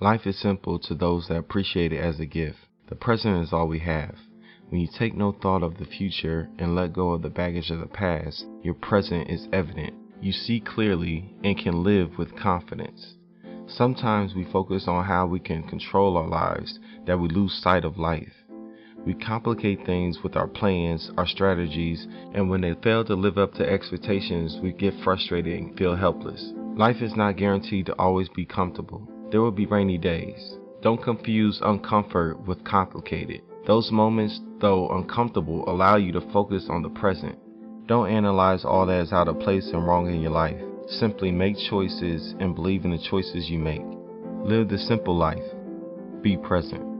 Life is simple to those that appreciate it as a gift. The present is all we have. When you take no thought of the future and let go of the baggage of the past, your present is evident. You see clearly and can live with confidence. Sometimes we focus on how we can control our lives that we lose sight of life. We complicate things with our plans, our strategies, and when they fail to live up to expectations, we get frustrated and feel helpless. Life is not guaranteed to always be comfortable. There will be rainy days. Don't confuse uncomfort with complicated. Those moments, though uncomfortable, allow you to focus on the present. Don't analyze all that is out of place and wrong in your life. Simply make choices and believe in the choices you make. Live the simple life. Be present.